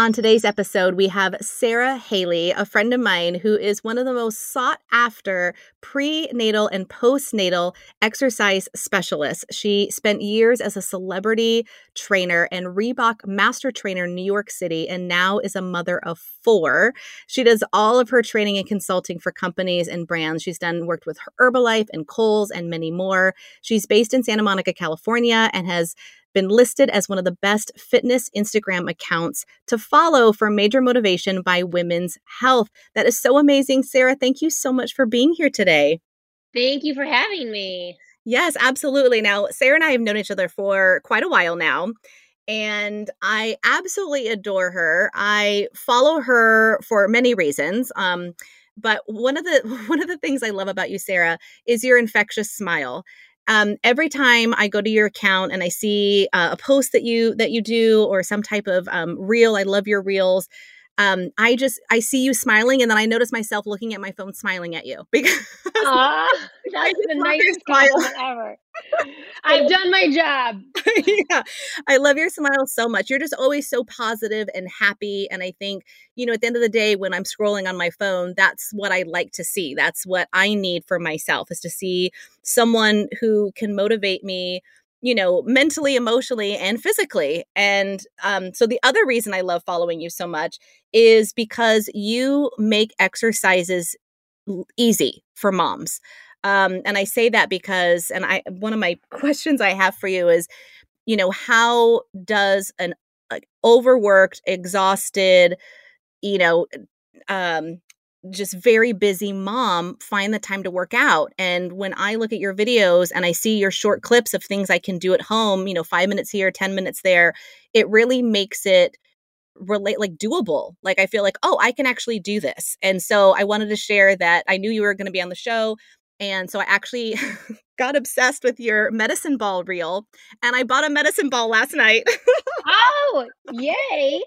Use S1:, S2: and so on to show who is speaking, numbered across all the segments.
S1: On today's episode, we have Sara Haley, a friend of mine who is one of the most sought after prenatal and postnatal exercise specialists. She spent years as a celebrity trainer and Reebok master trainer in New York City, and now is a mother of four. She does all of her training and consulting for companies and brands. She's done worked with Herbalife and Kohl's and many more. She's based in Santa Monica, California, and has been listed as one of the best fitness Instagram accounts to follow for major motivation by women's health. That is so amazing. Sara, thank you so much for being here today.
S2: Thank you for having me.
S1: Yes, absolutely. Now, Sara and I have known each other for quite a while now and I absolutely adore her. I follow her for many reasons. Um, but one of the one of the things I love about you, Sara, is your infectious smile um, every time I go to your account and I see uh, a post that you that you do or some type of um, reel, I love your reels um, I just I see you smiling, and then I notice myself looking at my phone, smiling at you because
S2: Aww, that's the nicest smile ever. I've done my job.
S1: yeah, I love your smile so much. You're just always so positive and happy, and I think you know at the end of the day, when I'm scrolling on my phone, that's what I like to see. That's what I need for myself is to see someone who can motivate me you know, mentally, emotionally, and physically. And um, so the other reason I love following you so much is because you make exercises easy for moms. Um, and I say that because, and I one of my questions I have for you is, you know, how does an like overworked, exhausted, you know, um, just very busy mom find the time to work out. And when I look at your videos and I see your short clips of things I can do at home, you know, five minutes here, 10 minutes there, it really makes it relate like doable. Like I feel like, oh, I can actually do this. And so I wanted to share that I knew you were going to be on the show. And so I actually got obsessed with your medicine ball reel and I bought a medicine ball last night.
S2: oh, yay.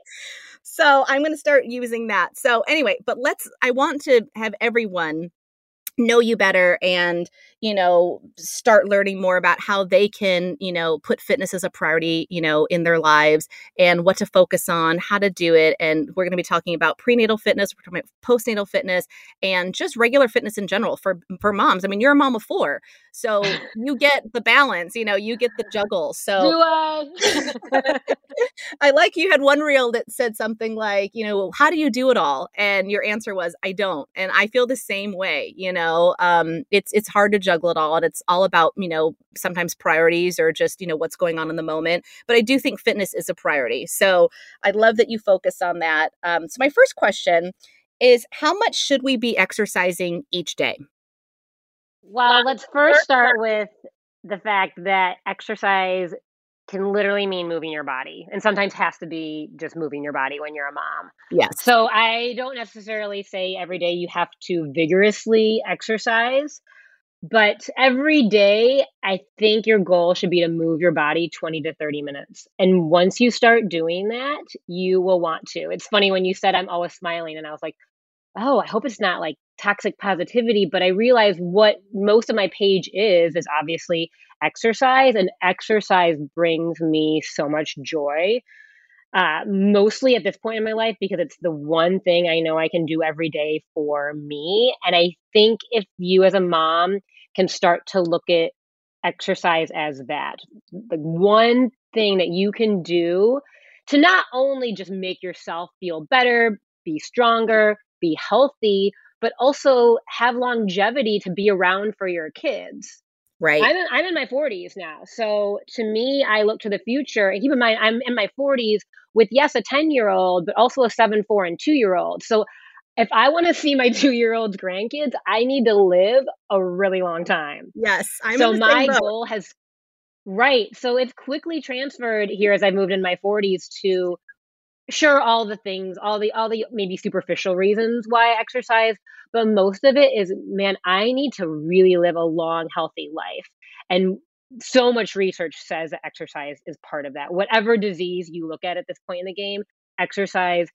S1: So I'm going to start using that. So anyway, but let's, I want to have everyone know you better and you know start learning more about how they can you know put fitness as a priority you know in their lives and what to focus on how to do it and we're going to be talking about prenatal fitness we're talking about postnatal fitness and just regular fitness in general for for moms i mean you're a mom of four so you get the balance you know you get the juggle so
S2: do I?
S1: I like you had one reel that said something like you know how do you do it all and your answer was i don't and i feel the same way you know um it's it's hard to juggle juggle it all and it's all about you know sometimes priorities or just you know what's going on in the moment but i do think fitness is a priority. So i love that you focus on that. Um, so my first question is how much should we be exercising each day?
S2: Well let's first start with the fact that exercise can literally mean moving your body and sometimes has to be just moving your body when you're a mom.
S1: Yes.
S2: So I don't necessarily say every day you have to vigorously exercise, but every day, I think your goal should be to move your body 20 to 30 minutes. And once you start doing that, you will want to. It's funny when you said I'm always smiling, and I was like, oh, I hope it's not like toxic positivity. But I realized what most of my page is, is obviously exercise, and exercise brings me so much joy. Uh, mostly at this point in my life because it's the one thing I know I can do every day for me. And I think if you as a mom can start to look at exercise as that. The one thing that you can do to not only just make yourself feel better, be stronger, be healthy, but also have longevity to be around for your kids.
S1: Right.
S2: I'm in, I'm in my 40s now. So to me, I look to the future and keep in mind, I'm in my 40s with, yes, a 10 year old, but also a seven, four, and two year old. So if I want to see my two year old's grandkids, I need to live a really long time.
S1: Yes.
S2: I'm so my goal has, right. So it's quickly transferred here as I've moved in my 40s to sure all the things all the all the maybe superficial reasons why i exercise but most of it is man i need to really live a long healthy life. And so much research says that exercise is part of that. Whatever disease you look at at this point in the game exercise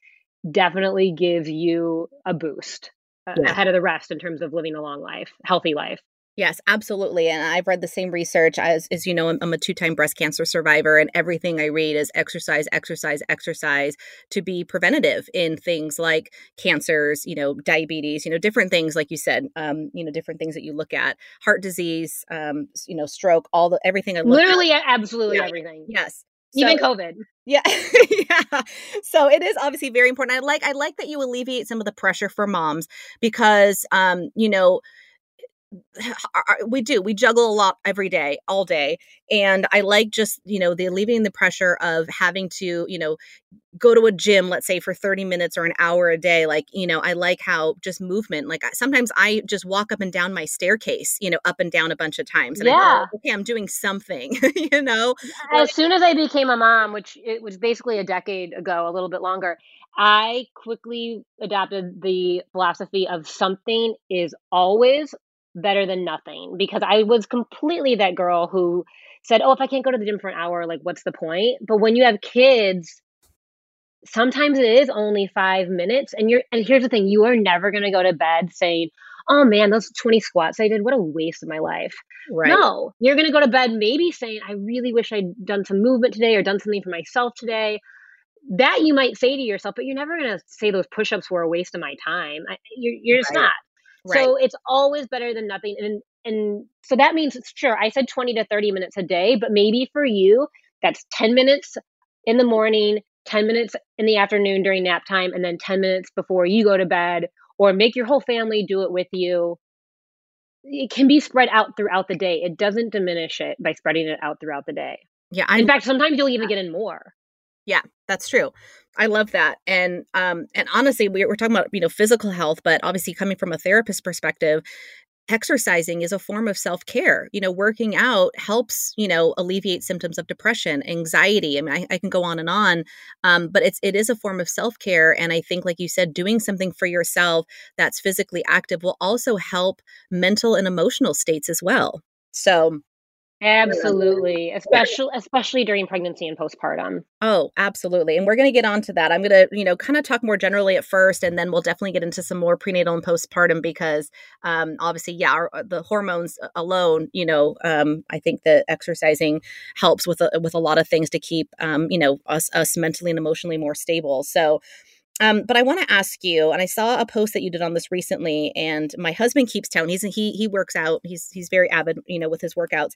S2: definitely gives you a boost uh, yeah. ahead of the rest in terms of living a long life healthy life
S1: Yes, absolutely. And I've read the same research as, as you know, I'm a two time breast cancer survivor, and everything I read is exercise, exercise, exercise to be preventative in things like cancers, you know, diabetes, you know, different things, like you said, um, you know, different things that you look at, heart disease, um, you know, stroke, all the everything. I
S2: Literally,
S1: at.
S2: absolutely yeah. everything.
S1: Yes.
S2: So, Even COVID.
S1: Yeah. yeah. So it is obviously very important. I like I like that you alleviate some of the pressure for moms because um, you know, we do we juggle a lot every day all day and i like just you know the alleviating the pressure of having to you know go to a gym let's say for 30 minutes or an hour a day like you know i like how just movement like sometimes i just walk up and down my staircase you know up and down a bunch of times and
S2: yeah
S1: go, okay i'm doing something you know?
S2: As soon as i became a mom which it was basically a decade ago a little bit longer I quickly adopted the philosophy of something is always better than nothing because I was completely that girl who said, "Oh, if I can't go to the gym for an hour, like what's the point?" But when you have kids, sometimes it is only 5 minutes and you're and here's the thing, you are never going to go to bed saying, "Oh man, those 20 squats I did, what a waste of my life." Right. No, you're going to go to bed maybe saying, "I really wish I'd done some movement today or done something for myself today." That you might say to yourself, but you're never going to say those push-ups were a waste of my time. I, you're, you're just right. not. Right. So it's always better than nothing. And and so that means sure, I said 20 to 30 minutes a day, but maybe for you, that's 10 minutes in the morning, 10 minutes in the afternoon during nap time, and then 10 minutes before you go to bed, or make your whole family do it with you. It can be spread out throughout the day. It doesn't diminish it by spreading it out throughout the day.
S1: Yeah.
S2: I'm, in fact, sometimes you'll even get in more.
S1: Yeah, that's true. I love that. And um and honestly, we're, we're talking about, you know, physical health, but obviously coming from a therapist perspective, exercising is a form of self-care you know working out helps you know alleviate symptoms of depression anxiety i mean i, I can go on and on um, but it's it is a form of self-care and i think like you said doing something for yourself that's physically active will also help mental and emotional states as well so
S2: Absolutely, especially especially during pregnancy and postpartum.
S1: Oh, absolutely. And we're going to get onto that. I'm going to, you know, kind of talk more generally at first and then we'll definitely get into some more prenatal and postpartum because um obviously yeah, our, uh, the hormones alone, you know, um I think that exercising helps with a, with a lot of things to keep um you know us us mentally and emotionally more stable. So um, but I want to ask you, and I saw a post that you did on this recently, and my husband keeps telling he's he he works out. He's he's very avid, you know, with his workouts,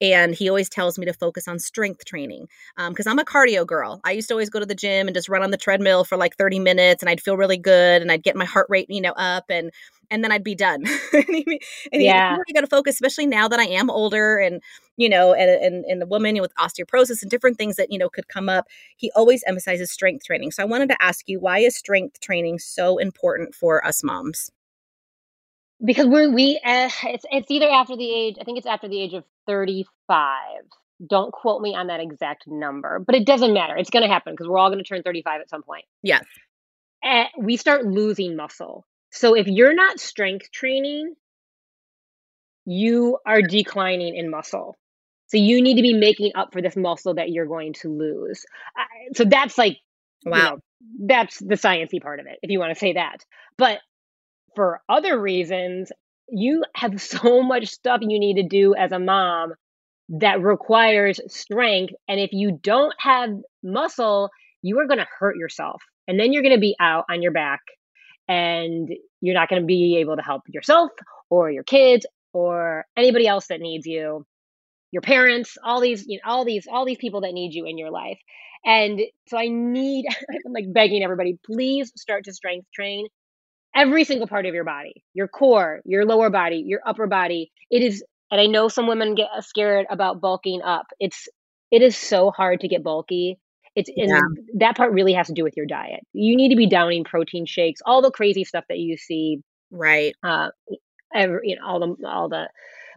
S1: and he always tells me to focus on strength training because um, I'm a cardio girl. I used to always go to the gym and just run on the treadmill for like 30 minutes, and I'd feel really good, and I'd get my heart rate, you know, up, and and then I'd be done. and he, and
S2: yeah,
S1: you got to focus, especially now that I am older and you know, and and and the woman with osteoporosis and different things that you know could come up. He always emphasizes strength training. So I wanted to ask you, why is strength training so important for us moms?
S2: Because we're we uh, it's it's either after the age I think it's after the age of thirty five. Don't quote me on that exact number, but it doesn't matter. It's going to happen because we're all going to turn 35 at some point.
S1: Yes.
S2: And we start losing muscle. So if you're not strength training, you are declining in muscle. So you need to be making up for this muscle that you're going to lose. so that's like, wow, you know, that's the sciencey part of it, if you want to say that. But for other reasons, you have so much stuff you need to do as a mom that requires strength. And if you don't have muscle, you are going to hurt yourself. And then you're going to be out on your back and you're not going to be able to help yourself or your kids or anybody else that needs you your parents, all these, you know, all these, all these people that need you in your life. And so I need, I'm like begging everybody, please start to strength train every single part of your body, your core, your lower body, your upper body. It is, and I know some women get scared about bulking up. It's, it is so hard to get bulky. It's and yeah. that part really has to do with your diet. You need to be downing protein shakes, all the crazy stuff that you see.
S1: Right.
S2: Uh, every, you know, all the all the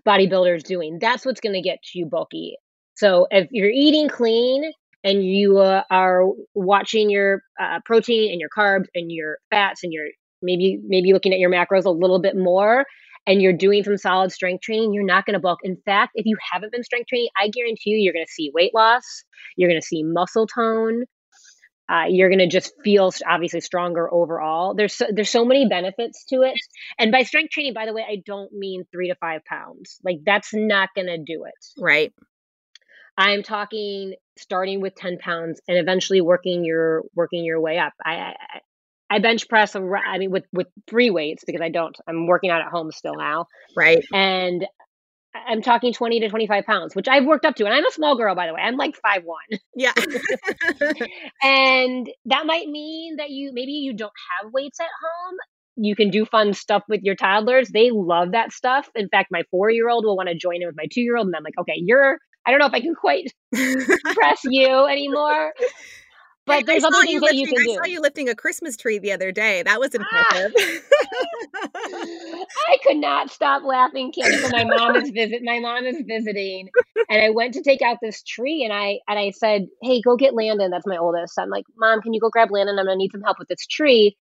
S2: bodybuilders doing. That's what's going to get you bulky. So if you're eating clean and you uh, are watching your uh, protein and your carbs and your fats and your maybe maybe looking at your macros a little bit more and you're doing some solid strength training, you're not going to bulk. In fact, if you haven't been strength training, I guarantee you, you're going to see weight loss, you're going to see muscle tone, uh, you're going to just feel obviously stronger overall. There's so, there's so many benefits to it. And by strength training, by the way, I don't mean three to five pounds. Like that's not going to do it.
S1: Right.
S2: I'm talking starting with 10 pounds and eventually working your working your way up. I, I I bench press. I mean, with with free weights because I don't. I'm working out at home still now.
S1: Right.
S2: And I'm talking 20 to 25 pounds, which I've worked up to. And I'm a small girl, by the way. I'm like five one.
S1: Yeah.
S2: and that might mean that you maybe you don't have weights at home. You can do fun stuff with your toddlers. They love that stuff. In fact, my four year old will want to join in with my two year old. And I'm like, okay, you're, I don't know if I can quite press you anymore. But there's other things
S1: lifting,
S2: that you can
S1: I
S2: do.
S1: saw you lifting a Christmas tree the other day. That was ah! impressive.
S2: I could not stop laughing, Kim. So my mom is visit. My mom is visiting, and I went to take out this tree, and I and I said, "Hey, go get Landon. That's my oldest." I'm like, "Mom, can you go grab Landon? I'm gonna need some help with this tree."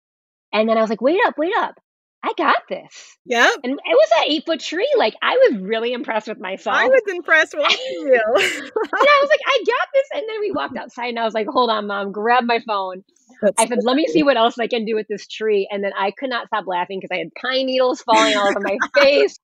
S2: And then I was like, "Wait up, wait up." I got this.
S1: Yeah.
S2: And it was an eight foot tree. Like I was really impressed with myself. I
S1: was impressed with you. and
S2: I was like, I got this. And then we walked outside and I was like, hold on, mom, grab my phone. That's I said, let me see what else I can do with this tree. And then I could not stop laughing because I had pine needles falling all over my face.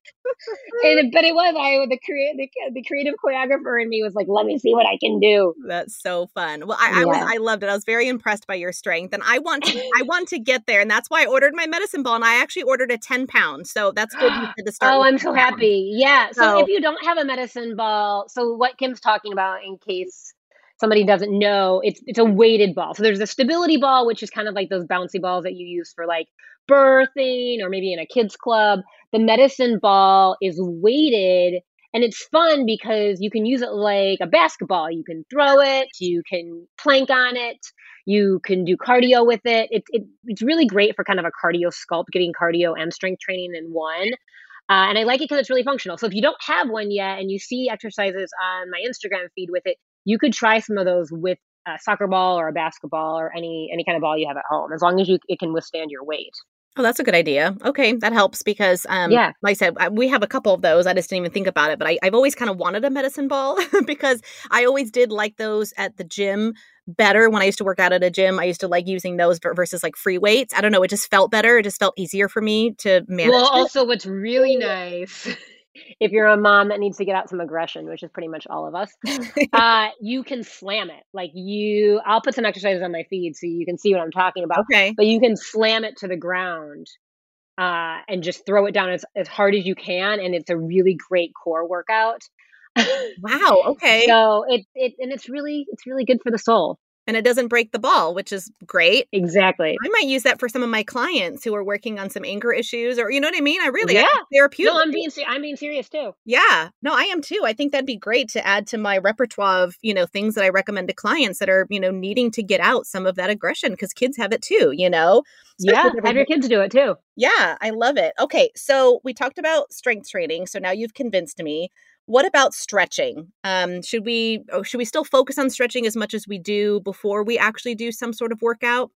S2: and, but it was, I, the, crea- the, the creative choreographer in me was like, let me see what I can do.
S1: That's so fun. Well, I, yeah. I was, I loved it. I was very impressed by your strength and I want to, I want to get there. And that's why I ordered my medicine ball and I actually ordered a 10 pound. So that's good to start.
S2: oh, I'm so happy. Yeah. So, so if you don't have a medicine ball, so what Kim's talking about in case somebody doesn't know, it's it's a weighted ball. So there's a stability ball, which is kind of like those bouncy balls that you use for like birthing or maybe in a kids club. The medicine ball is weighted and it's fun because you can use it like a basketball. You can throw it, you can plank on it, you can do cardio with it. It, it it's really great for kind of a cardio sculpt, getting cardio and strength training in one. Uh, and I like it because it's really functional. So if you don't have one yet and you see exercises on my Instagram feed with it, you could try some of those with a soccer ball or a basketball or any any kind of ball you have at home, as long as you it can withstand your weight.
S1: Oh, that's a good idea. Okay, that helps because, um, yeah, like I said, we have a couple of those. I just didn't even think about it, but I, I've always kind of wanted a medicine ball because I always did like those at the gym better when I used to work out at a gym. I used to like using those versus like free weights. I don't know, it just felt better. It just felt easier for me to manage.
S2: Well, also, what's really nice if you're a mom that needs to get out some aggression, which is pretty much all of us, uh, you can slam it. Like you, I'll put some exercises on my feed so you can see what I'm talking about.
S1: Okay.
S2: But you can slam it to the ground uh, and just throw it down as, as hard as you can. And it's a really great core workout.
S1: wow. Okay.
S2: so it, it, and it's really, it's really good for the soul
S1: and it doesn't break the ball, which is great.
S2: Exactly.
S1: I might use that for some of my clients who are working on some anger issues, or you know what I mean. I really,
S2: yeah,
S1: therapeutic.
S2: No, I'm being, I'm being serious too.
S1: Yeah, no, I am too. I think that'd be great to add to my repertoire of you know things that I recommend to clients that are you know needing to get out some of that aggression because kids have it too. You know.
S2: yeah, have your kids do it too.
S1: Yeah, I love it. Okay, so we talked about strength training. So now you've convinced me. What about stretching? Um, should we oh, should we still focus on stretching as much as we do before we actually do some sort of workout?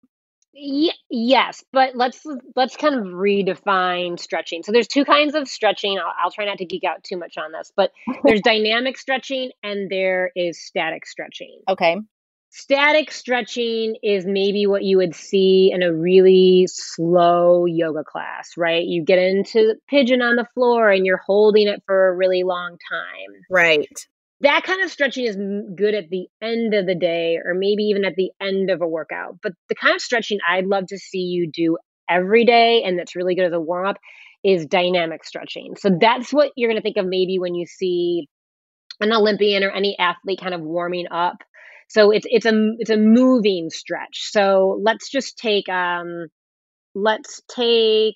S2: Y- yes, but let's let's kind of redefine stretching. So there's two kinds of stretching. I'll, I'll try not to geek out too much on this, but there's dynamic stretching and there is static stretching.
S1: Okay.
S2: Static stretching is maybe what you would see in a really slow yoga class, right? You get into pigeon on the floor and you're holding it for a really long time.
S1: Right.
S2: That kind of stretching is good at the end of the day or maybe even at the end of a workout. But the kind of stretching I'd love to see you do every day and that's really good as a warm up is dynamic stretching. So that's what you're going to think of maybe when you see an Olympian or any athlete kind of warming up. So it's it's a it's a moving stretch. So let's just take um let's take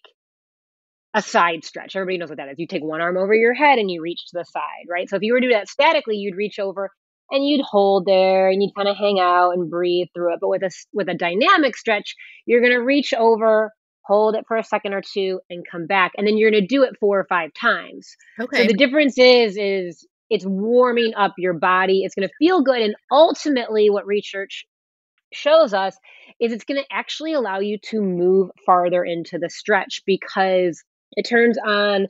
S2: a side stretch. Everybody knows what that is. You take one arm over your head and you reach to the side, right? So if you were to do that statically, you'd reach over and you'd hold there and you'd kind of hang out and breathe through it. But with a with a dynamic stretch, you're going to reach over, hold it for a second or two and come back and then you're going to do it four or five times. Okay. So the difference is is it's warming up your body. It's going to feel good and ultimately what research shows us is it's going to actually allow you to move farther into the stretch because it turns on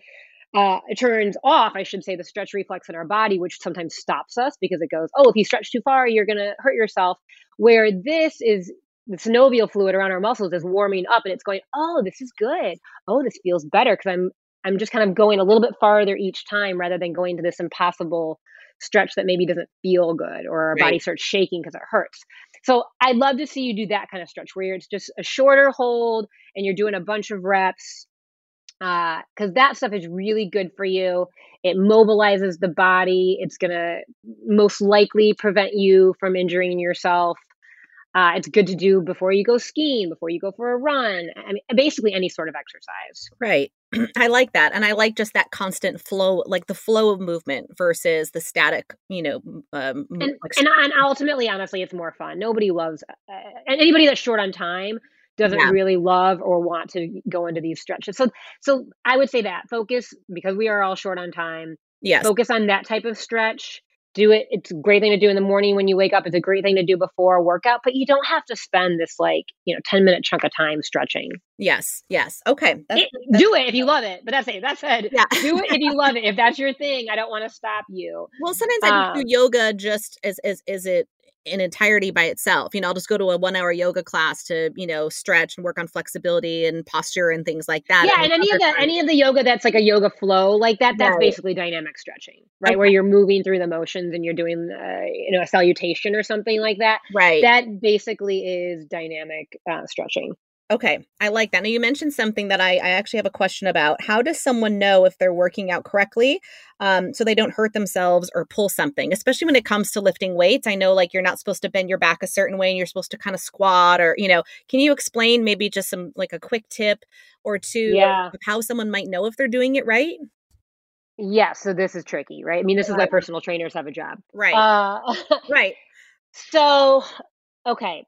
S2: uh, it turns off, I should say, the stretch reflex in our body, which sometimes stops us because it goes, oh, if you stretch too far, you're going to hurt yourself. Where this is the synovial fluid around our muscles is warming up and it's going, oh, this is good. Oh, this feels better because I'm I'm just kind of going a little bit farther each time rather than going to this impossible stretch that maybe doesn't feel good or our right. body starts shaking because it hurts. So I'd love to see you do that kind of stretch where it's just a shorter hold and you're doing a bunch of reps because uh, that stuff is really good for you. It mobilizes the body. It's going to most likely prevent you from injuring yourself. Uh, it's good to do before you go skiing, before you go for a run. I mean, basically any sort of exercise.
S1: Right. I like that. And I like just that constant flow, like the flow of movement versus the static, you know. Um,
S2: and, and, and, ultimately, honestly, it's more fun. Nobody loves, uh, anybody that's short on time doesn't yeah. really love or want to go into these stretches. So so I would say that focus because we are all short on time.
S1: Yes.
S2: Focus on that type of stretch. Do it. It's a great thing to do in the morning when you wake up. It's a great thing to do before a workout, but you don't have to spend this like, you know, 10 minute chunk of time stretching.
S1: Yes. Yes. Okay.
S2: That's, it, that's, do it if you love it. But that's it. That said, yeah. do it if you love it. If that's your thing, I don't want to stop you.
S1: Well, sometimes I um, do yoga just as, as, is it in entirety by itself. You know, I'll just go to a one hour yoga class to, you know, stretch and work on flexibility and posture and things like that.
S2: Yeah, and, and any of the any of the yoga that's like a yoga flow like that, that's right. basically dynamic stretching, right? Okay. Where you're moving through the motions and you're doing, uh, you know, a salutation or something like that.
S1: Right.
S2: That basically is dynamic uh, stretching.
S1: Okay, I like that. Now, you mentioned something that I, I, actually have a question about. How does someone know if they're working out correctly um, so they don't hurt themselves or pull something, especially when it comes to lifting weights? I know like you're not supposed to bend your back a certain way and you're supposed to kind of squat or, you know, can you explain maybe just some like a quick tip or two yeah. of how someone might know if they're doing it right?
S2: Yeah, so this is tricky, right? I mean, this is why personal trainers have a job.
S1: Right. Uh, right.
S2: So, okay.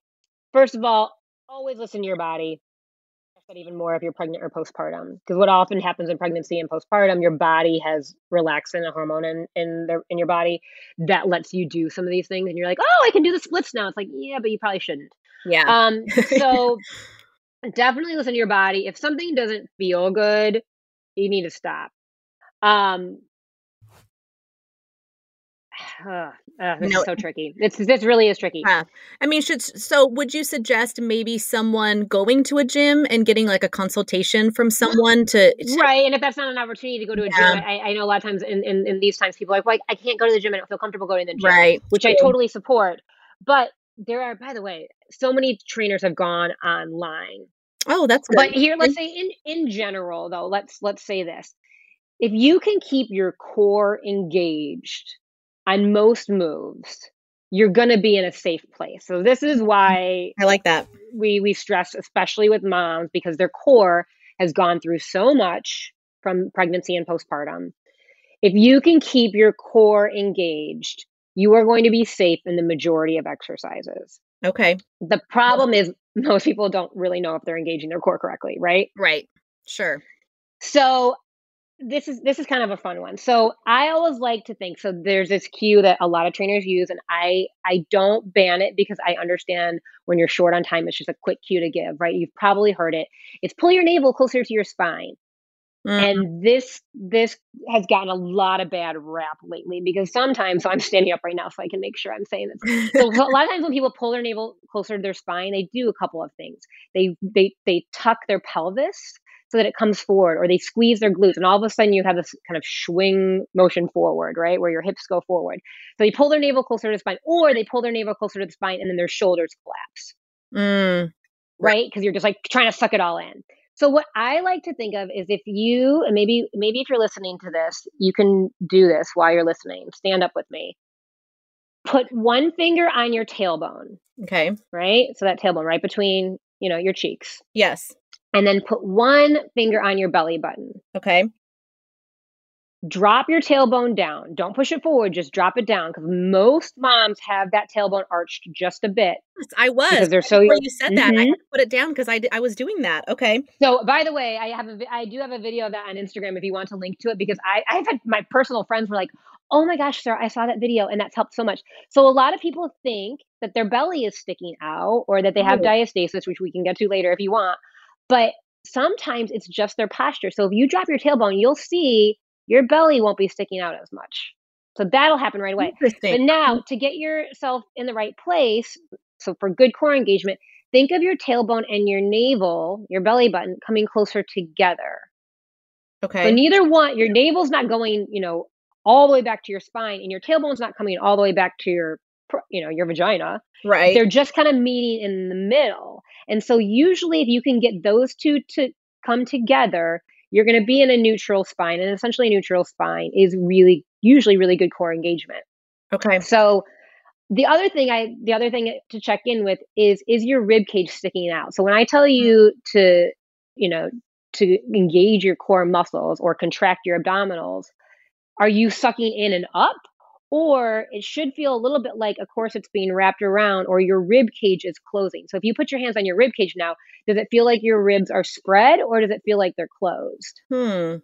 S2: First of all, always listen to your body. But even more if you're pregnant or postpartum, because what often happens in pregnancy and postpartum, your body has relaxin, a hormone in in, the, in your body that lets you do some of these things, and you're like, oh, I can do the splits now. It's like, yeah, but you probably shouldn't.
S1: Yeah.
S2: Um. So definitely listen to your body. If something doesn't feel good, you need to stop. Um, uh, uh, this no, is so tricky. It's this really is tricky.
S1: Yeah. I mean, should so would you suggest maybe someone going to a gym and getting like a consultation from someone to, to
S2: right? And if that's not an opportunity to go to a yeah. gym, I, I, know a lot of times in, in, in these times people are like, well, I can't go to the gym. I don't feel comfortable going to the gym,
S1: right?
S2: Which True. I totally support. But there are, by the way, so many trainers have gone online.
S1: Oh, that's good.
S2: But here, let's say in in general, though, let's let's say this: if you can keep your core engaged on most moves, you're going to be in a safe place. So this is mm-hmm. why
S1: I like that.
S2: We we stress especially with moms because their core has gone through so much from pregnancy and postpartum. If you can keep your core engaged, you are going to be safe in the majority of exercises.
S1: Okay.
S2: The problem is most people don't really know if they're engaging their core correctly, right?
S1: Right. Sure.
S2: So this is this is kind of a fun one. So I always like to think so there's this cue that a lot of trainers use and I I don't ban it because I understand when you're short on time it's just a quick cue to give, right? You've probably heard it. It's pull your navel closer to your spine. Mm-hmm. And this this has gotten a lot of bad rap lately because sometimes so I'm standing up right now so I can make sure I'm saying this. So a lot of times when people pull their navel closer to their spine, they do a couple of things. They they they tuck their pelvis so that it comes forward or they squeeze their glutes and all of a sudden you have this kind of swing motion forward right where your hips go forward so they pull their navel closer to the spine or they pull their navel closer to the spine and then their shoulders collapse
S1: mm.
S2: right because you're just like trying to suck it all in So what I like to think of is if you and maybe maybe if you're listening to this, you can do this while you're listening. Stand up with me. Put one finger on your tailbone.
S1: Okay.
S2: Right? So that tailbone right between, you know, your cheeks.
S1: Yes.
S2: And then put one finger on your belly button.
S1: Okay
S2: drop your tailbone down. Don't push it forward, just drop it down because most moms have that tailbone arched just a bit.
S1: Yes, I was.
S2: Because they're so
S1: Before you said that, mm-hmm. I put it down because I, I was doing that. Okay.
S2: So, by the way, I have a I do have a video of that on Instagram if you want to link to it because I I've had my personal friends were like, "Oh my gosh, Sara, I saw that video and that's helped so much." So, a lot of people think that their belly is sticking out or that they have oh. diastasis, which we can get to later if you want. But sometimes it's just their posture. So, if you drop your tailbone, you'll see your belly won't be sticking out as much. So that'll happen right away. But now mm-hmm. to get yourself in the right place, so for good core engagement, think of your tailbone and your navel, your belly button coming closer together.
S1: Okay.
S2: So neither one, your navel's not going, you know, all the way back to your spine and your tailbone's not coming all the way back to your you know, your vagina.
S1: Right.
S2: They're just kind of meeting in the middle. And so usually if you can get those two to come together, you're going to be in a neutral spine and essentially a neutral spine is really usually really good core engagement.
S1: Okay.
S2: So the other thing i the other thing to check in with is is your rib cage sticking out? So when i tell mm. you to you know to engage your core muscles or contract your abdominals are you sucking in and up or it should feel a little bit like a corset's being wrapped around or your rib cage is closing. So if you put your hands on your rib cage now, does it feel like your ribs are spread or does it feel like they're closed?
S1: Hmm.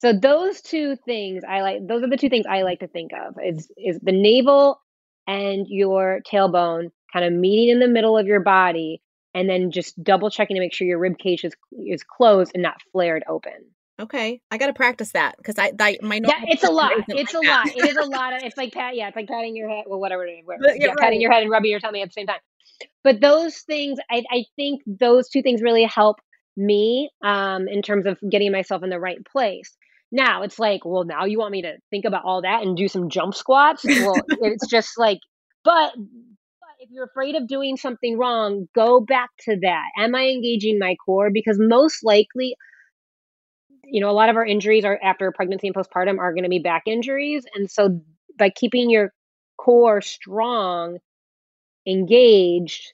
S2: So those two things I like those are the two things I like to think of is is the navel and your tailbone kind of meeting in the middle of your body and then just double checking to make sure your rib cage is is closed and not flared open.
S1: Okay, I got to practice that because I, I my
S2: yeah, it's a lot. It's like a that. lot. It is a lot. Of, it's like pat. Yeah, it's like patting your head. Well, whatever. whatever. Yeah, right. patting your head and rubbing your tummy at the same time. But those things, I, I think those two things really help me um, in terms of getting myself in the right place. Now it's like, well, now you want me to think about all that and do some jump squats? Well, it's just like, but if you're afraid of doing something wrong, go back to that. Am I engaging my core? Because most likely you know, a lot of our injuries are after pregnancy and postpartum are going to be back injuries. And so by keeping your core strong, engaged,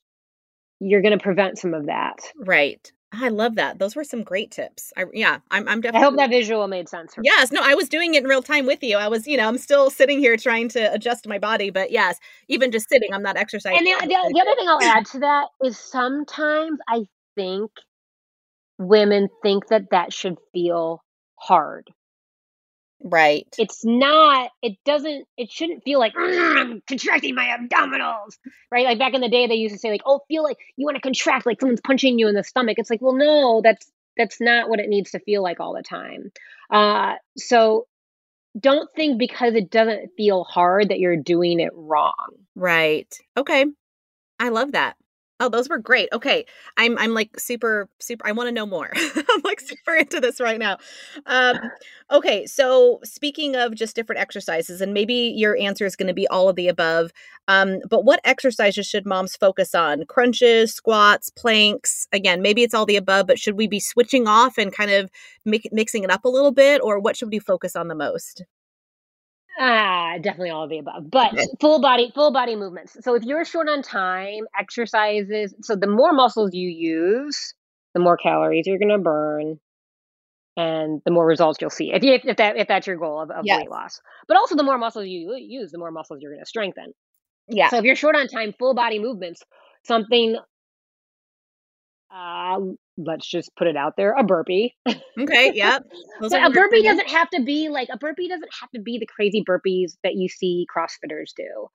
S2: you're going to prevent some of that.
S1: Right. I love that. Those were some great tips. I yeah, I'm I'm definitely
S2: I hope that visual made sense.
S1: yes, no, I was doing it in real time with you. I was, you know, I'm still sitting here trying to adjust my body, but yes, even just sitting, I'm not exercising.
S2: And the, the, the other thing I'll add to that is sometimes I think women think that that should feel hard.
S1: Right.
S2: It's not, it doesn't, it shouldn't feel like I'm contracting my abdominals, right? Like back in the day, they used to say, like, oh, feel like you want to contract like someone's punching you in the stomach. It's like, well, no, that's, that's not what it needs to feel like all the time. Uh, so don't think because it doesn't feel hard that you're doing it wrong.
S1: Right. Okay. I love that. Oh, those were great. Okay. I'm I'm like super super I want to know more. I'm like super into this right now. Um okay, so speaking of just different exercises and maybe your answer is going to be all of the above. Um but what exercises should moms focus on? Crunches, squats, planks? Again, maybe it's all the above, but should we be switching off and kind of make, mixing it up a little bit or what should we focus on the most?
S2: Ah, definitely all of the above. But full body, full body movements. So if you're short on time, exercises. So the more muscles you use, the more calories you're going to burn, and the more results you'll see. If you, if that if that's your goal of, of yes. weight loss, but also the more muscles you use, the more muscles you're going to strengthen.
S1: Yeah.
S2: So if you're short on time, full body movements, something uh, let's just put it out there a burpee.
S1: Okay yep.
S2: But a burpee doesn't have to be like a burpee doesn't have to be the crazy burpees that you see crossfitters do.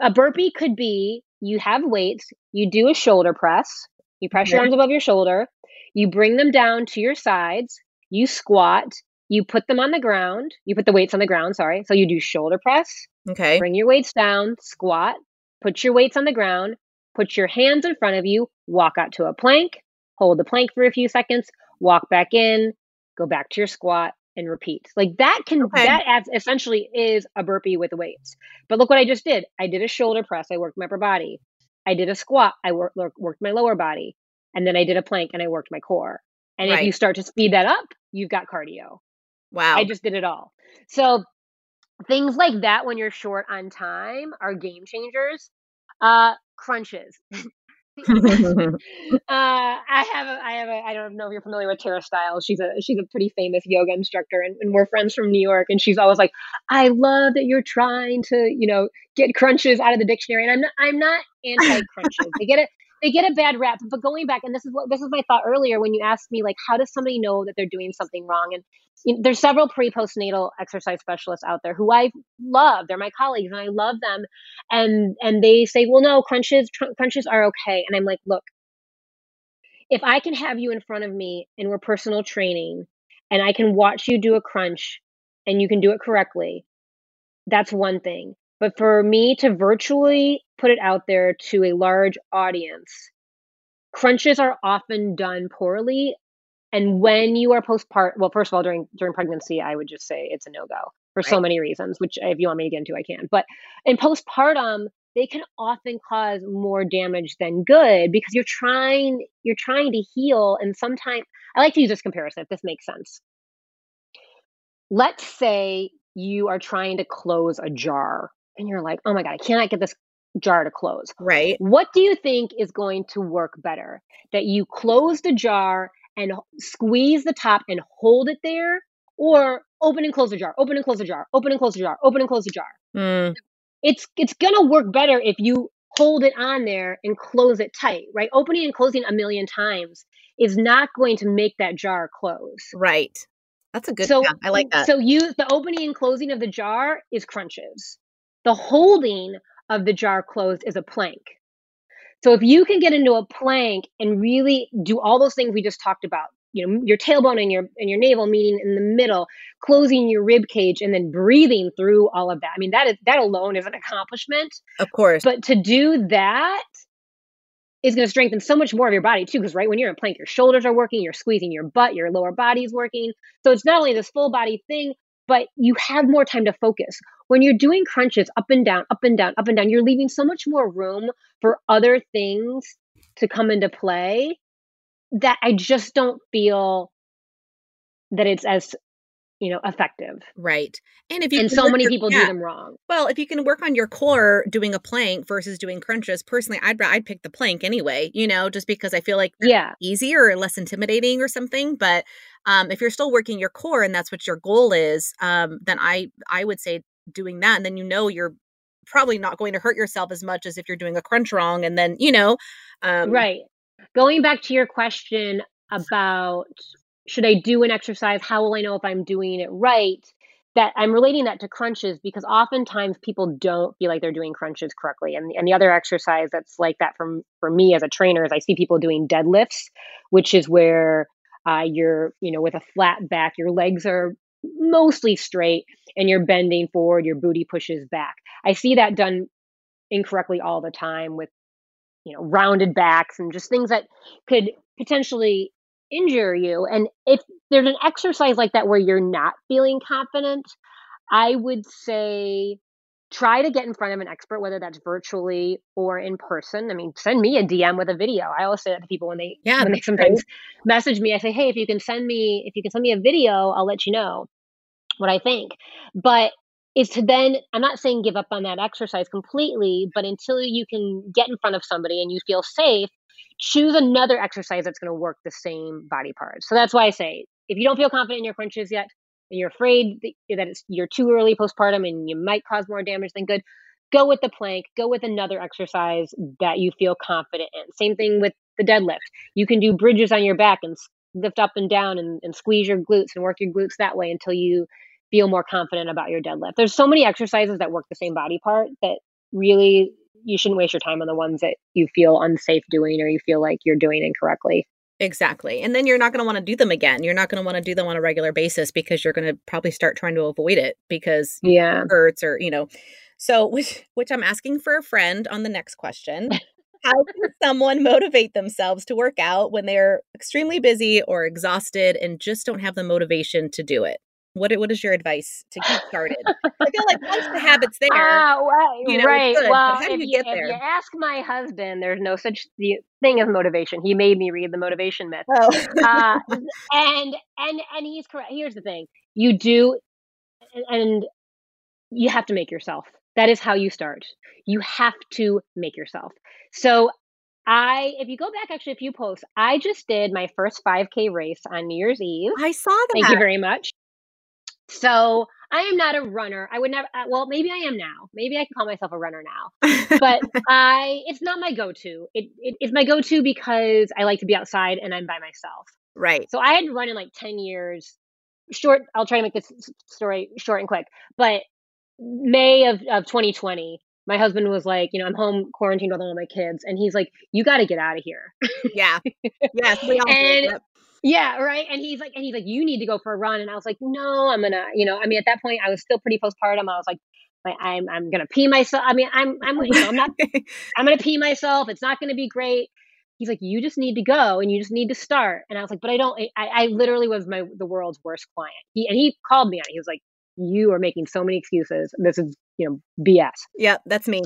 S2: A burpee could be you have weights you do a shoulder press you press your arms above your shoulder you bring them down to your sides you squat you put them on the ground you put the weights on the ground sorry so you do shoulder press
S1: okay.
S2: bring your weights down squat put your weights on the ground put your hands in front of you, walk out to a plank, hold the plank for a few seconds, walk back in, go back to your squat, and repeat. Like that can okay. that adds, essentially is a burpee with weights. But look what I just did. I did a shoulder press. I worked my upper body. I did a squat. I worked worked my lower body. and then I did a plank and I worked my core. And
S1: Right.
S2: if you start to speed that up, you've got cardio.
S1: Wow.
S2: I just did it all. So things like that when you're short on time are game changers. Uh, crunches. uh, I have a, I have a, I don't know if you're familiar with Tara Stiles. She's a, she's a pretty famous yoga instructor, and, and we're friends from New York. And she's always like, "I love that you're trying to, you know, get crunches out of the dictionary." And I'm not, I'm not anti crunches. they get it, they get a bad rap. But going back, and this is what this is my thought earlier when you asked me, like, how does somebody know that they're doing something wrong? And you know, there's several pre postnatal exercise specialists out there who I love. They're my colleagues, and I love them. And and they say, well, no, crunches tr- crunches are okay. And I'm like, look, if I can have you in front of me and we're personal training, and I can watch you do a crunch, and you can do it correctly, that's one thing. But for me to virtually put it out there to a large audience, crunches are often done poorly and when you are postpartum, well, first of all, during during pregnancy, I would just say it's a no go for so many reasons. Which, if you want me to get into, I can. But in postpartum, they can often cause more damage than good because you're trying you're trying to heal, and sometimes I like to use this comparison if this makes sense. Let's say you are trying to close a jar, and you're like, oh my god, I cannot get this jar to close.
S1: right.
S2: What do you think is going to work better? That you close the jar and squeeze the top and hold it there, or open and close the jar, open and close the jar, open and close the jar, open and close the jar?
S1: Mm,
S2: It's it's gonna work better if you hold it on there and close it tight, right? Opening and closing a million times is not going to make that jar close.
S1: right. That's a good.
S2: So
S1: yeah, I like that.
S2: So you the opening and closing of the jar is crunches. The holding of the jar closed is a plank. So if you can get into a plank and really do all those things we just talked about, you know, your tailbone and your and your navel meeting in the middle, closing your rib cage and then breathing through all of that. I mean, that is that alone is an accomplishment.
S1: of course.
S2: But to do that is going to strengthen so much more of your body too. Because right when you're in plank, your shoulders are working, you're squeezing your butt, your lower body is working. So it's not only this full body thing, but you have more time to focus. When you're doing crunches up and down, up and down, up and down, you're leaving so much more room for other things to come into play that I just don't feel that it's as you know effective.
S1: right. And if you
S2: And so many
S1: your-
S2: people
S1: yeah.
S2: do them wrong.
S1: Well, if you can work on your core doing a plank versus doing crunches, personally, I'd I'd pick the plank anyway. You know, just because I feel like
S2: Yeah.
S1: easier or less intimidating or something. But um, if you're still working your core and that's what your goal is, um, then I I would say doing that, and then you know you're probably not going to hurt yourself as much as if you're doing a crunch wrong, and then you know, um,
S2: Right. Going back to your question about should I do an exercise? How will I know if I'm doing it right? That I'm relating that to crunches because oftentimes people don't feel like they're doing crunches correctly. And, and the other exercise that's like that from for me as a trainer is I see people doing deadlifts, which is where uh, you're, you know, with a flat back, your legs are mostly straight and you're bending forward, your booty pushes back. I see that done incorrectly all the time with you know rounded backs and just things that could potentially injure you and if there's an exercise like that where you're not feeling confident i would say try to get in front of an expert whether that's virtually or in person. I mean send me a dm with a video. I always say that to people when they
S1: Yeah,
S2: when they sometimes message me i say hey if you can send me if you can send me a video i'll let you know what i think. But is to then i'm not saying give up on that exercise completely but until you can get in front of somebody and you feel safe choose another exercise that's going to work the same body part. so that's why i say if you don't feel confident in your crunches yet and you're afraid that it's you're too early postpartum and you might cause more damage than good go with the plank go with another exercise that you feel confident in. Same thing with the deadlift. You can do bridges on your back and lift up and down and, and squeeze your glutes and work your glutes that way until you feel more confident about your deadlift. There's so many exercises that work the same body part that really you shouldn't waste your time on the ones that you feel unsafe doing or you feel like you're doing incorrectly
S1: Exactly. And then you're not going to want to do them again. You're not going to want to do them on a regular basis because you're going to probably start trying to avoid it because
S2: yeah
S1: it hurts or, you know. So, which which I'm asking for a friend on the next question. How can someone motivate themselves to work out when they're extremely busy or exhausted and just don't have the motivation to do it? What what is your advice to get started? I feel like once the habit's there,
S2: uh, well,
S1: you know,
S2: right.
S1: good,
S2: well,
S1: how do
S2: if
S1: you
S2: you,
S1: get
S2: if
S1: there?
S2: you ask my husband, there's no such thing as motivation. He made me read the motivation myth.
S1: Oh.
S2: uh, and and and he's correct. Here's the thing: you do, and you have to make yourself. That is how you start. You have to make yourself. So I, if you go back actually a few posts, I just did my first 5K race on New Year's Eve.
S1: I saw that.
S2: Thank you very much. So I am not a runner. I would never. uh, Well, maybe I am now. Maybe I can call myself a runner now. But I, it's not my go-to. It, it it's my go-to because I like to be outside and I'm by myself.
S1: right.
S2: So I hadn't run in like 10 years. Short, I'll try to make this story short and quick. But May of, of 2020, my husband was like, you know, I'm home quarantined with all my kids. And he's like, you got to get out of here.
S1: Yeah. Yes, we all do.
S2: And-. Yeah, right. And he's like, and he's like, you need to go for a run. And I was like, no, I'm gonna, you know, I mean, at that point, I was still pretty postpartum. I was like, like I'm, I'm gonna pee myself. I mean, I'm, I'm, you know, I'm not, I'm gonna pee myself. It's not gonna be great. He's like, you just need to go and you just need to start. And I was like, but I don't. I, I literally was my the world's worst client. He and he called me on it. He was like, you are making so many excuses. This is, you know, BS.
S1: Yep, that's me.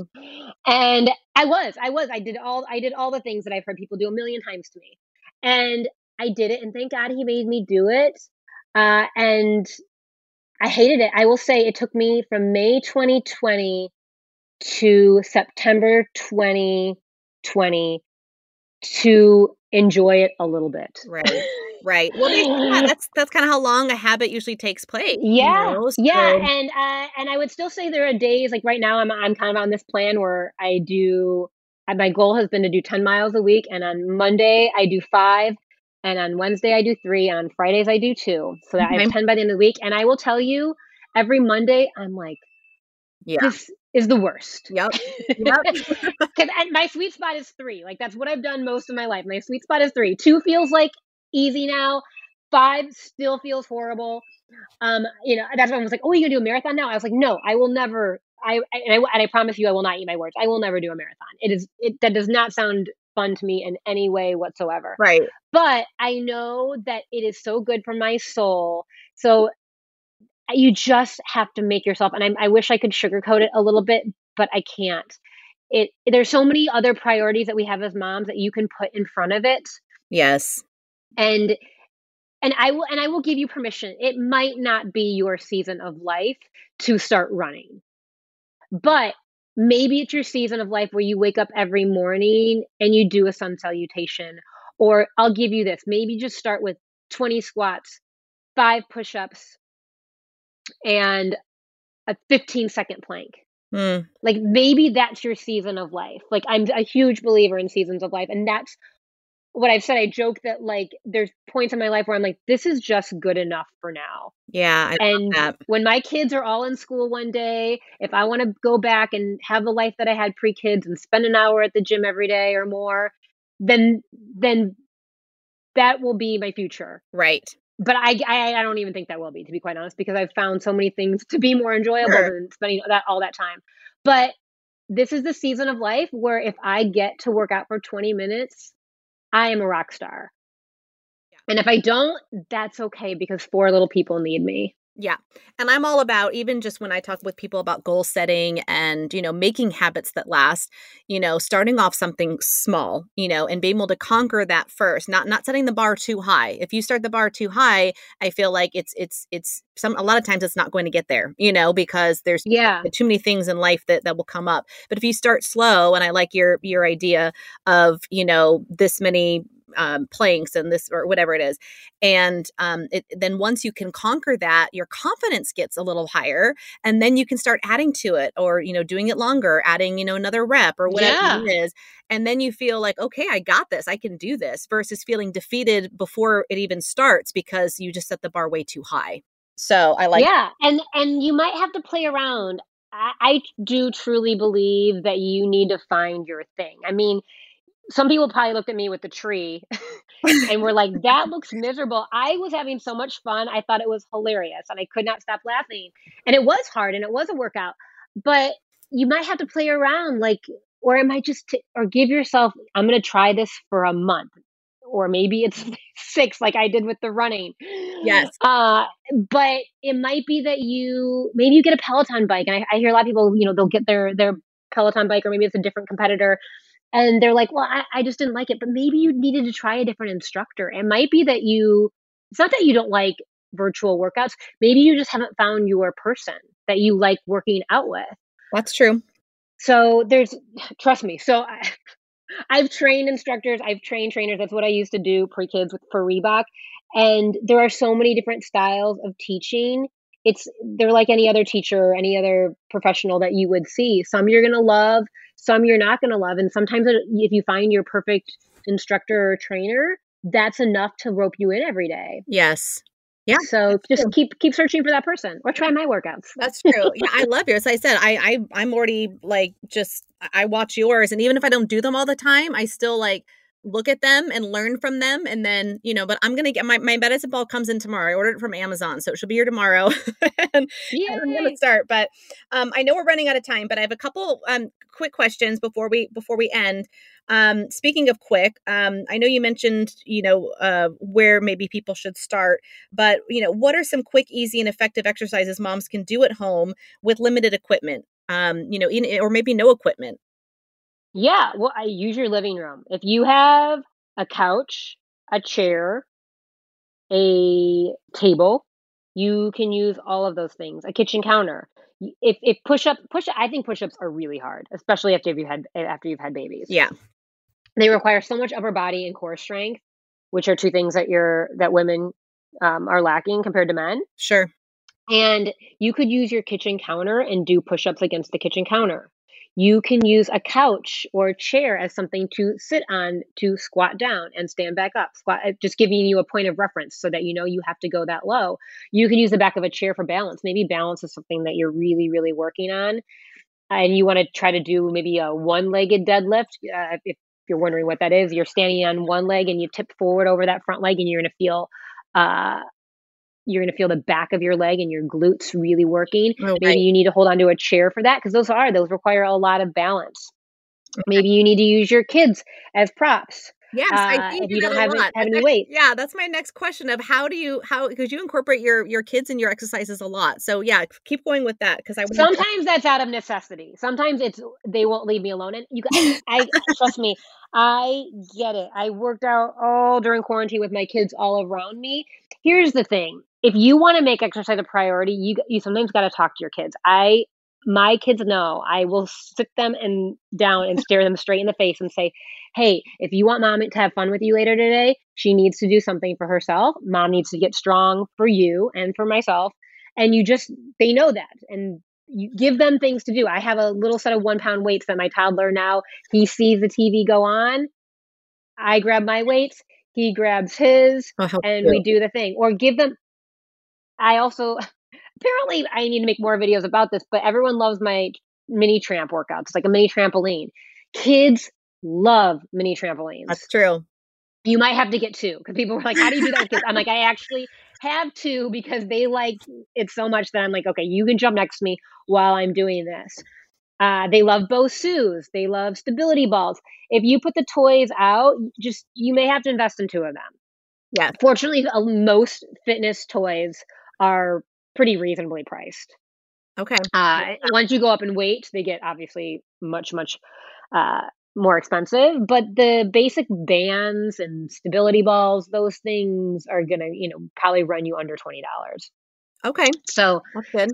S2: And I was, I was, I did all, I did all the things that I've heard people do a million times to me, and I did it, and thank God he made me do it. Uh, and I hated it. I will say it took me from May 2020 to September 2020 to enjoy it a little bit.
S1: Right. Right. Well, yeah, that's that's kind of how long a habit usually takes place. you
S2: Yeah,
S1: know?
S2: yeah, and uh, and I would still say there are days like right now I'm I'm kind of on this plan where I do. uh, My goal has been to do ten miles a week, and on Monday I do five, and on Wednesday I do three, and on Fridays I do two, so that I have ten by the end of the week. And I will tell you, every Monday I'm like,
S1: Yeah.
S2: this is the worst.
S1: Yep. Yep.
S2: Because my sweet spot is three. Like that's what I've done most of my life. My sweet spot is three. Two feels like easy now. Five still feels horrible. Um, you know, that's when I was like, "Oh, you gonna do a marathon now?" I was like, "No, I will never." I and I, and I promise you, I will not eat my words. I will never do a marathon. It is it that does not sound fun to me in any way whatsoever.
S1: right.
S2: But I know that it is so good for my soul. So you just have to make yourself. And I, I wish I could sugarcoat it a little bit, but I can't. It there's so many other priorities that we have as moms that you can put in front of it
S1: Yes.
S2: and and I will and I will give you permission. It might not be your season of life to start running. But maybe it's your season of life where you wake up every morning and you do a sun salutation or I'll give you this. Maybe just start with 20 squats, 5 push-ups and a 15 second plank.
S1: Mm,
S2: Like maybe that's your season of life. Like I'm a huge believer in seasons of life and that's what I've said. I joke that like there's points in my life where I'm like this is just good enough for now.
S1: yeah. I
S2: And when my kids are all in school one day, if I want to go back and have the life that I had pre-kids and spend an hour at the gym every day or more, then then that will be my future.
S1: Right.
S2: But I, I I don't even think that will be, to be quite honest, because I've found so many things to be more enjoyable
S1: Sure.
S2: than spending that all that time. But this is the season of life where if I get to work out for 20 minutes, I am a rock star. And if I don't, that's okay because four little people need me.
S1: Yeah. And I'm all about even just when I talk with people about goal setting and, you know, making habits that last, you know, starting off something small, you know, and being able to conquer that first, not not setting the bar too high. If you start the bar too high, I feel like it's it's it's some a lot of times it's not going to get there, you know, because there's
S2: Yeah.
S1: too many things in life that that will come up. But if you start slow and I like your your idea of, you know, this many um, planks and this or whatever it is. And um, it, then once you can conquer that, your confidence gets a little higher, and then you can start adding to it, or you know, doing it longer, adding you know another rep or whatever it is, and then you feel like, okay, I got this, I can do this, versus feeling defeated before it even starts because you just set the bar way too high. So I like,
S2: yeah. And and you might have to play around. I, I do truly believe that you need to find your thing. I mean, some people probably looked at me with the tree and were like, that looks miserable. I was having so much fun. I thought it was hilarious and I could not stop laughing. And it was hard and it was a workout. But you might have to play around, like, or it might just, t- or give yourself, I'm going to try this for a month. or maybe it's six, like I did with the running.
S1: Yes.
S2: Uh, but it might be that you maybe you get a Peloton bike, and I, I hear a lot of people, you know, they'll get their their Peloton bike, or maybe it's a different competitor, and they're like, "Well, I, I just didn't like it." But maybe you needed to try a different instructor. It might be that you. It's not that you don't like virtual workouts. Maybe you just haven't found your person that you like working out with.
S1: That's true.
S2: So there's, trust me. So I, I've trained instructors, I've trained trainers. That's what I used to do pre kids for Reebok. And there are so many different styles of teaching. It's they're like any other teacher, any other professional that you would see. Some you're gonna love, some you're not gonna love, and sometimes if you find your perfect instructor or trainer, that's enough to rope you in every day.
S1: Yes.
S2: Yeah. So just true. keep keep searching for that person or try my workouts.
S1: That's true. yeah, I love yours. I said I I I'm already like just I watch yours and even if I don't do them all the time, I still like look at them and learn from them and then you know but i'm gonna get my, my medicine ball comes in tomorrow. I ordered it from amazon so it should be here tomorrow. And, i'm gonna start but um, i know we're running out of time but i have a couple um, quick questions before we before we end. Um, speaking of quick um, i know you mentioned you know uh, where maybe people should start but you know what are some quick easy and effective exercises moms can do at home with limited equipment? Um, you know in, or maybe no equipment
S2: yeah, well, I use your living room. If you have a couch, a chair, a table, you can use all of those things. A kitchen counter. If if push up push I think push ups are really hard, especially after you've had after you've had babies.
S1: Yeah.
S2: They require so much upper body and core strength, which are two things that you're that women um, are lacking compared to men.
S1: Sure.
S2: And you could use your kitchen counter and do push ups against the kitchen counter. You can use a couch or a chair as something to sit on to squat down and stand back up. Squat, uh, just giving you a point of reference so that you know you have to go that low. You can use the back of a chair for balance. Maybe balance is something that you're really, really working on. And you want to try to do maybe a one legged deadlift. Uh, if you're wondering what that is, you're standing on one leg and you tip forward over that front leg and you're going to feel uh, you're going to feel the back of your leg and your glutes really working. Oh, Maybe you need to hold onto a chair for that because those are those require a lot of balance. Okay. Maybe you need to use your kids as props.
S1: Yes, uh, I think you don't have, have any weight. Yeah, that's my next question of how do you how because you incorporate your your kids in your exercises a lot. So yeah, keep going with that because I
S2: sometimes that's out of necessity. Sometimes it's they won't leave me alone. And you, I trust me, I get it. I worked out all during quarantine with my kids all around me. Here's the thing: if you want to make exercise a priority, you you sometimes got to talk to your kids. I my kids know I will sit them and down and stare them straight in the face and say, "Hey, if you want mom to have fun with you later today, she needs to do something for herself. Mom needs to get strong for you and for myself." And you just they know that and you give them things to do. I have a little set of one pound weights that my toddler now he sees the TV go on. I grab my weights, he grabs his, oh, and we do the thing. Or give them I also apparently I need to make more videos about this, but everyone loves my mini tramp workouts. It's like a mini trampoline. Kids love mini trampolines.
S1: That's true.
S2: You might have to get two because people were like, "How do you do that?" I'm like, I actually have two because they like it so much that I'm like, okay, you can jump next to me while I'm doing this. Uh, they love BOSUs. They love stability balls. If you put the toys out, just you may have to invest in two of them.
S1: Yeah.
S2: Fortunately, most fitness toys are pretty reasonably priced.
S1: Okay.
S2: Uh, once you go up in weight, they get obviously much, much uh, more expensive. But the basic bands and stability balls, those things are gonna, you know, probably run you under twenty dollars.
S1: Okay.
S2: So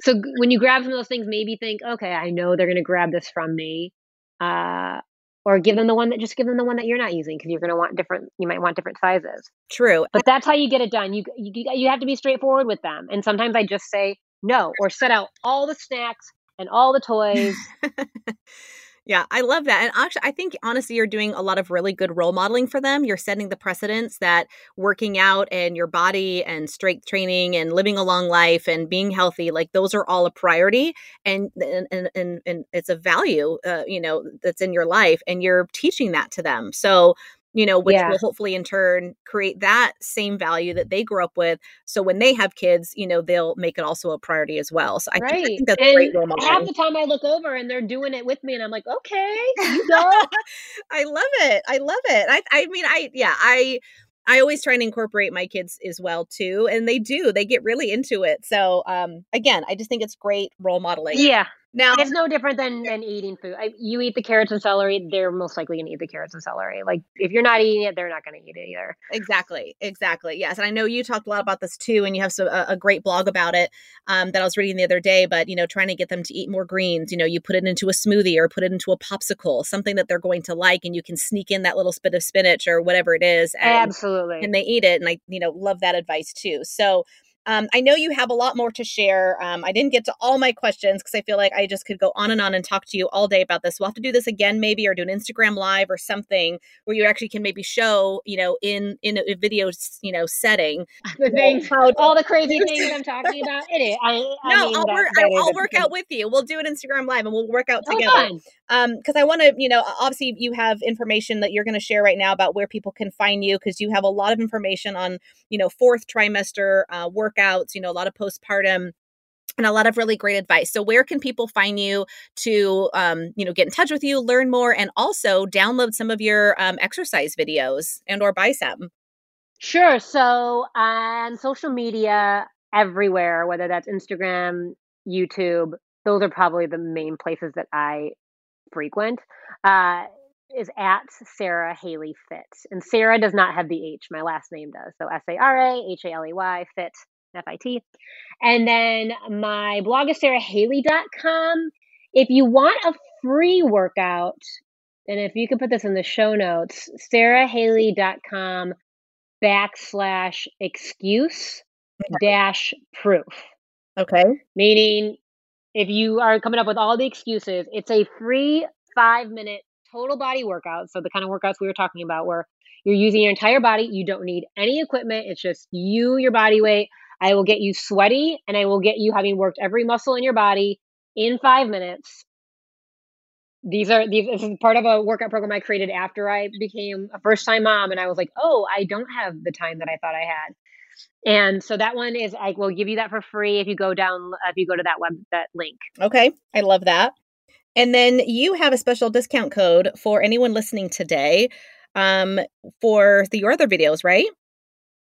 S2: So when you grab some of those things, maybe think, okay, I know they're gonna grab this from me. Uh, or give them the one that just give them the one that you're not using because you're going to want different you might want different sizes.
S1: True
S2: but that's how you get it done. You, you you have to be straightforward with them. And sometimes i just say no or set out all the snacks and all the toys
S1: Yeah, I love that. And actually, I think honestly, you're doing a lot of really good role modeling for them. You're setting the precedence that working out and your body and strength training and living a long life and being healthy, like those are all a priority and and and, and it's a value, uh, you know, that's in your life, and you're teaching that to them. So you know, which yeah. will hopefully in turn create that same value that they grew up with. So when they have kids, you know, they'll make it also a priority as well. So I, right. think, I think that's
S2: and
S1: great role model.
S2: Half the time I look over and they're doing it with me and I'm like, okay, you go.
S1: I love it. I love it. I, I mean, I, yeah, I, I always try and incorporate my kids as well too, and they do. They get really into it. So um, again, I just think it's great role modeling.
S2: Yeah, now it's no different than, than eating food. I, you eat the carrots and celery, they're most likely going to eat the carrots and celery. Like if you're not eating it, they're not going to eat it either.
S1: Exactly, exactly. Yes, and I know you talked a lot about this too, and you have so, a, a, great blog about it um, that I was reading the other day. But you know, trying to get them to eat more greens. You know, you put it into a smoothie or put it into a popsicle, something that they're going to like, and you can sneak in that little bit of spinach or whatever it is.
S2: And, Absolutely,
S1: and they eat it, and I you know love that advice too. So um, I know you have a lot more to share. Um, I didn't get to all my questions because I feel like I just could go on and on and talk to you all day about this. We'll have to do this again, maybe, or do an Instagram live or something where you actually can maybe show, you know, in in a video, you know, setting
S2: the things, how all the crazy things I'm talking about. It is. I,
S1: I no, mean, I'll work. I'll, work out with you. We'll do an Instagram live and we'll work out together. Um, because I want to, you know, obviously you have information that you're going to share right now about where people can find you because you have a lot of information on, you know, fourth trimester uh, workouts, you know, a lot of postpartum and a lot of really great advice. So where can people find you to um, you know get in touch with you, learn more, and also download some of your um, exercise videos and or buy some?
S2: Sure. So on social media everywhere, whether that's Instagram, YouTube, those are probably the main places that I frequent. Uh, is at Sara Haley Fit. And Sara does not have the H. My last name does. So S A R A H A L E Y Fit F I T. And then my blog is sarahaley.com. If you want a free workout, and if you could put this in the show notes, sarahaley.com backslash excuse dash proof.
S1: Okay.
S2: Meaning if you are coming up with all the excuses, it's a free five minute total body workout. So the kind of workouts we were talking about where you're using your entire body, you don't need any equipment, it's just you, your body weight. I will get you sweaty and I will get you having worked every muscle in your body in five minutes. These are these this is part of a workout program I created after I became a first time mom and I was like, oh, I don't have the time that I thought I had. And so that one is I will give you that for free if you go down if you go to that web that link.
S1: Okay. I love that. And then you have a special discount code for anyone listening today um, for the, your other videos, right?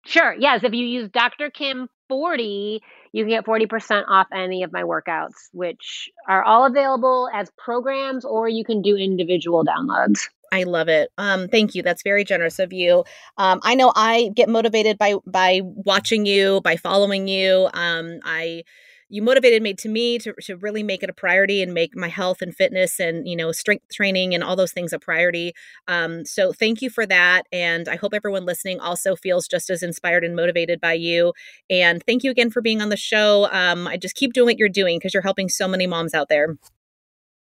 S2: Sure. Yes. If you use Dr. Kim 40, you can get 40% off any of my workouts, which are all available as programs or you can do individual downloads.
S1: I love it. Um, thank you. That's very generous of you. Um, I know I get motivated by by watching you, by following you. Um, I you motivated me to me to, to really make it a priority and make my health and fitness and you know strength training and all those things a priority um, so thank you for that and i hope everyone listening also feels just as inspired and motivated by you and thank you again for being on the show um, i just keep doing what you're doing because you're helping so many moms out there.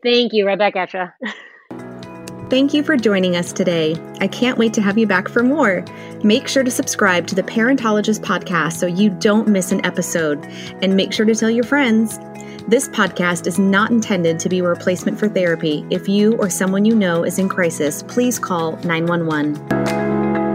S2: Thank you you
S1: Thank you for joining us today. I can't wait to have you back for more. Make sure to subscribe to the Parentologist podcast so you don't miss an episode, and make sure to tell your friends. This podcast is not intended to be a replacement for therapy. If you or someone you know is in crisis, please call 911.